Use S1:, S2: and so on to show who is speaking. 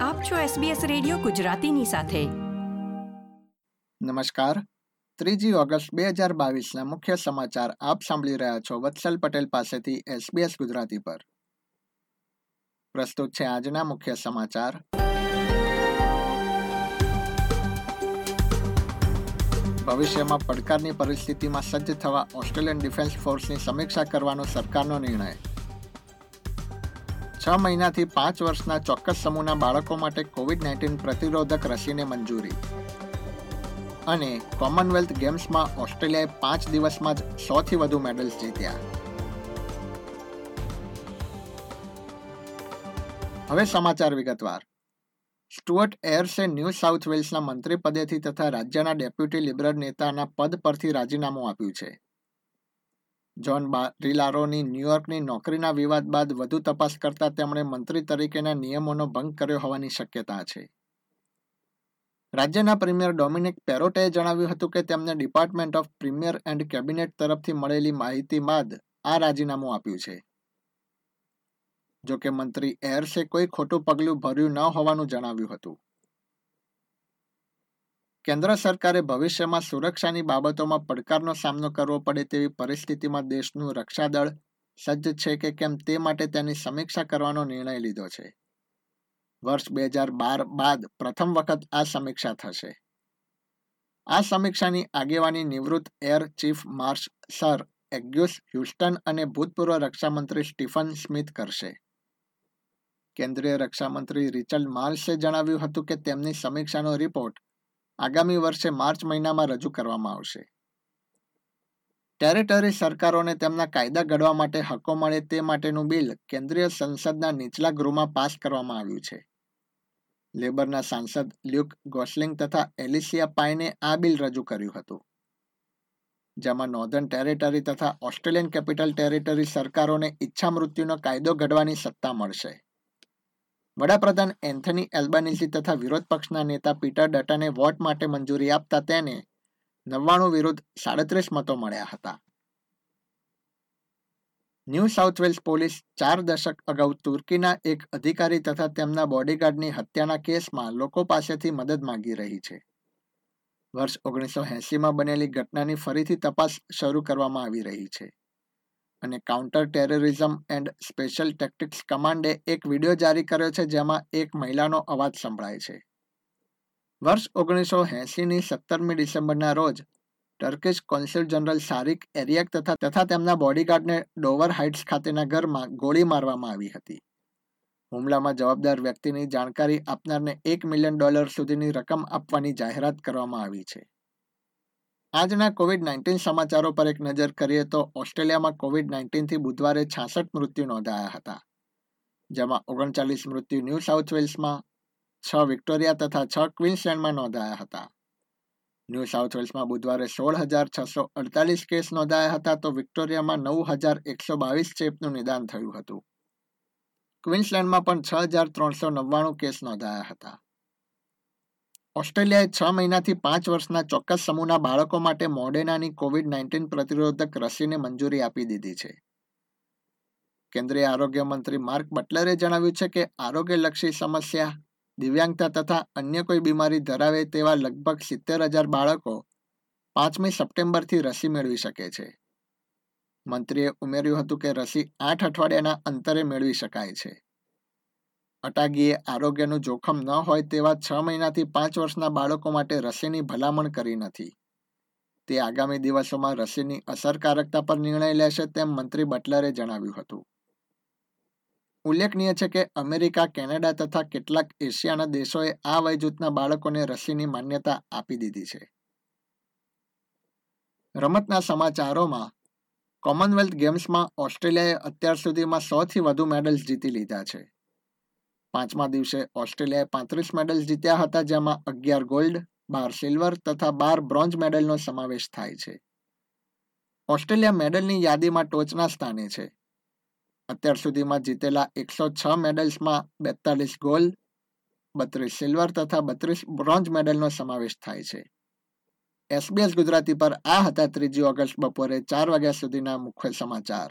S1: આપ છો SBS radio ગુજરાતીની સાથે.
S2: નમસ્કાર. ત્રીજી ઓગસ્ટ બે હજાર બાવીસના મુખ્ય સમાચાર આપ સાંભળી રહ્યા છો વત્સલ પટેલ પાસેથી SBS ગુજરાતી પર. પ્રસ્તુત છે આજના મુખ્ય સમાચાર. ભવિષ્યમાં પડકારની પરિસ્થિતિમાં સજ્જ થવા ઓસ્ટ્રેલિયન ડિફેન્સ ફોર્સની સમીક્ષા કરવાનો સરકારનો નિર્ણય. છ મહિનાથી પાંચ વર્ષના ચોક્કસ સમૂહના બાળકો માટે કોવિડ નાઇન્ટીન પ્રતિરોધક રસીને મંજૂરી. અને કોમનવેલ્થ ગેમ્સમાં ઓસ્ટ્રેલિયાએ પાંચ દિવસમાં જ સોથી વધુ મેડલ્સ જીત્યા. હવે સમાચાર વિગતવાર. સ્ટુઅર્ટ એર્સે ન્યૂ સાઉથ વેલ્સના મંત્રી પદેથી તથા રાજ્યના ડેપ્યુટી લિબરલ નેતાના પદ પરથી રાજીનામું આપ્યું છે. જોન રિલારોની ન્યૂયોર્કની નોકરીના વિવાદ બાદ વધુ તપાસ કરતા તેમણે મંત્રી તરીકેના નિયમોનો ભંગ કર્યો હોવાની શક્યતા છે. રાજ્યના પ્રીમિયર ડોમિનિક પેરોટેએ જણાવ્યું હતું કે તેમને department of premier and cabinet તરફથી મળેલી માહિતી બાદ આ રાજીનામું આપ્યું છે. જો કે મંત્રી એર્સે કોઈ ખોટું પગલું ભર્યું ન હોવાનું જણાવ્યું હતું. કેન્દ્ર સરકારે ભવિષ્યમાં સુરક્ષાની બાબતોમાં પડકારનો સામનો કરવો પડે તેવી પરિસ્થિતિમાં દેશનું રક્ષાદળ સજ્જ છે કે કેમ તે માટે તેની સમીક્ષા કરવાનો નિર્ણય લીધો છે. વર્ષ બે હજાર બાર બાદ પ્રથમ વખત આ સમીક્ષા થશે. આ સમીક્ષાની આગેવાની નિવૃત્ત air chief marshal sir Angus Houston અને ભૂતપૂર્વ રક્ષામંત્રી સ્ટીફન સ્મિથ કરશે. કેન્દ્રીય રક્ષામંત્રી રિચર્ડ માર્શે જણાવ્યું હતું કે તેમની સમીક્ષાનો રિપોર્ટ આગામી વર્ષે માર્ચ મહિનામાં રજૂ કરવામાં આવશે. ટેરેટરી સરકારોને તેમના કાયદા ઘડવા માટે હકો મળે તે માટેનું બિલ કેન્દ્રીય સંસદના નીચલા ગૃહમાં પાસ કરવામાં આવ્યું છે. લેબરના સાંસદ લ્યુક ગોસલિંગ તથા એલિસિયા પાઈને આ બિલ રજૂ કર્યું હતું. જેમાં નોર્ધન ટેરેટરી તથા ઓસ્ટ્રેલિયન કેપિટલ ટેરેટરી સરકારોને ઈચ્છા મૃત્યુનો કાયદો ઘડવાની સત્તા મળશે. વડાપ્રધાન એન્થની એલ્બાનીસી તથા વિરોધ પક્ષના નેતા પીટર ડટને વોટ માટે મંજૂરી આપતા તેને નવ્વાણું વિરુદ્ધ સાડત્રીસ મતો મળ્યા હતા. ન્યૂ સાઉથ વેલ્સ પોલીસ ચાર દશક અગાઉ તુર્કીના એક અધિકારી તથા તેમના બોડીગાર્ડની હત્યાના કેસમાં લોકો પાસેથી મદદ માંગી રહી છે. વર્ષ ઓગણીસો એંસીમાં બનેલી ઘટનાની ફરીથી તપાસ શરૂ કરવામાં આવી રહી છે. અને counter terrorism and special tactics કમાન્ડે એક વીડિયો જારી કર્યો છે, જેમાં એક મહિલાનો અવાજ સંભળાય છે. વર્ષ ઓગણીસો એંસીની સત્તરમી ડિસેમ્બરના રોજ Turkish consul general Sarik Ariyak તથા તથા તેમના બોડીગાર્ડને ડોવર હાઇટ્સ ખાતેના ઘરમાં ગોળી મારવામાં આવી હતી. હુમલામાં જવાબદાર વ્યક્તિની જાણકારી આપનારને એક મિલિયન ડોલર સુધીની રકમ આપવાની જાહેરાત કરવામાં આવી છે. આજના કોવિડ નાઇન્ટીન સમાચારો પર એક નજર કરીએ તો ઓસ્ટ્રેલિયામાં કોવિડ નાઇન્ટીનથી બુધવારે છાસઠ મૃત્યુ નોંધાયા હતા. જેમાં ઓગણચાલીસ મૃત્યુ ન્યૂ સાઉથ વેલ્સમાં, છ વિક્ટોરિયા તથા છ ક્વીન્સલેન્ડમાં નોંધાયા હતા. ન્યૂ સાઉથ વેલ્સમાં બુધવારે સોળ હજાર છસો અડતાલીસ કેસ નોંધાયા હતા તો વિક્ટોરિયામાં નવ હજાર એકસો બાવીસ ચેપનું નિદાન થયું હતું. ક્વીન્સલેન્ડમાં પણ છ હજાર ત્રણસો નવ્વાણું કેસ નોંધાયા હતા. ઓસ્ટ્રેલિયાએ છ મહિનાથી પાંચ વર્ષના ચોક્કસ સમૂહના બાળકો માટે મોડેનાની કોવિડ નાઇન્ટીન પ્રતિરોધક રસીને મંજૂરી આપી દીધી છે. કેન્દ્રીય આરોગ્ય મંત્રી માર્ક બટલરે જણાવ્યું છે કે આરોગ્યલક્ષી સમસ્યા, દિવ્યાંગતા તથા અન્ય કોઈ બીમારી ધરાવે તેવા લગભગ સિત્તેર હજાર બાળકો પાંચમી સપ્ટેમ્બરથી રસી મેળવી શકે છે. મંત્રીએ ઉમેર્યું હતું કે રસી આઠ અઠવાડિયાના અંતરે મેળવી શકાય છે. અટાગીએ આરોગ્યનું જોખમ ન હોય તેવા છ મહિનાથી પાંચ વર્ષના બાળકો માટે રસીની ભલામણ કરી નથી. તે આગામી દિવસોમાં રસીની અસરકારકતા પર નિર્ણય લેશે તેમ મંત્રી બટલરે જણાવ્યું હતું. ઉલ્લેખનીય છે કે અમેરિકા, કેનેડા તથા કેટલાક એશિયાના દેશોએ આ વયજૂથના બાળકોને રસીની માન્યતા આપી દીધી છે. રમતના સમાચારોમાં, કોમનવેલ્થ ગેમ્સમાં ઓસ્ટ્રેલિયાએ અત્યાર સુધીમાં સોથી વધુ મેડલ્સ જીતી લીધા છે. પાંચમા દિવસે ઓસ્ટ્રેલિયાએ પાંત્રીસ મેડલ જીત્યા હતા, જેમાં અગિયાર ગોલ્ડ, બાર સિલ્વર તથા બાર બ્રોન્ઝ મેડલનો સમાવેશ થાય છે. ઓસ્ટ્રેલિયા મેડલની યાદીમાં ટોચના સ્થાને છે. અત્યાર સુધીમાં જીતેલા એકસો છ મેડલ્સમાં બેતાલીસ ગોલ્ડ, બત્રીસ સિલ્વર તથા બત્રીસ બ્રોન્ઝ મેડલનો સમાવેશ થાય છે. એસબીએસ ગુજરાતી પર આ હતા ત્રીજી ઓગસ્ટ બપોરે ચાર વાગ્યા સુધીના મુખ્ય સમાચાર.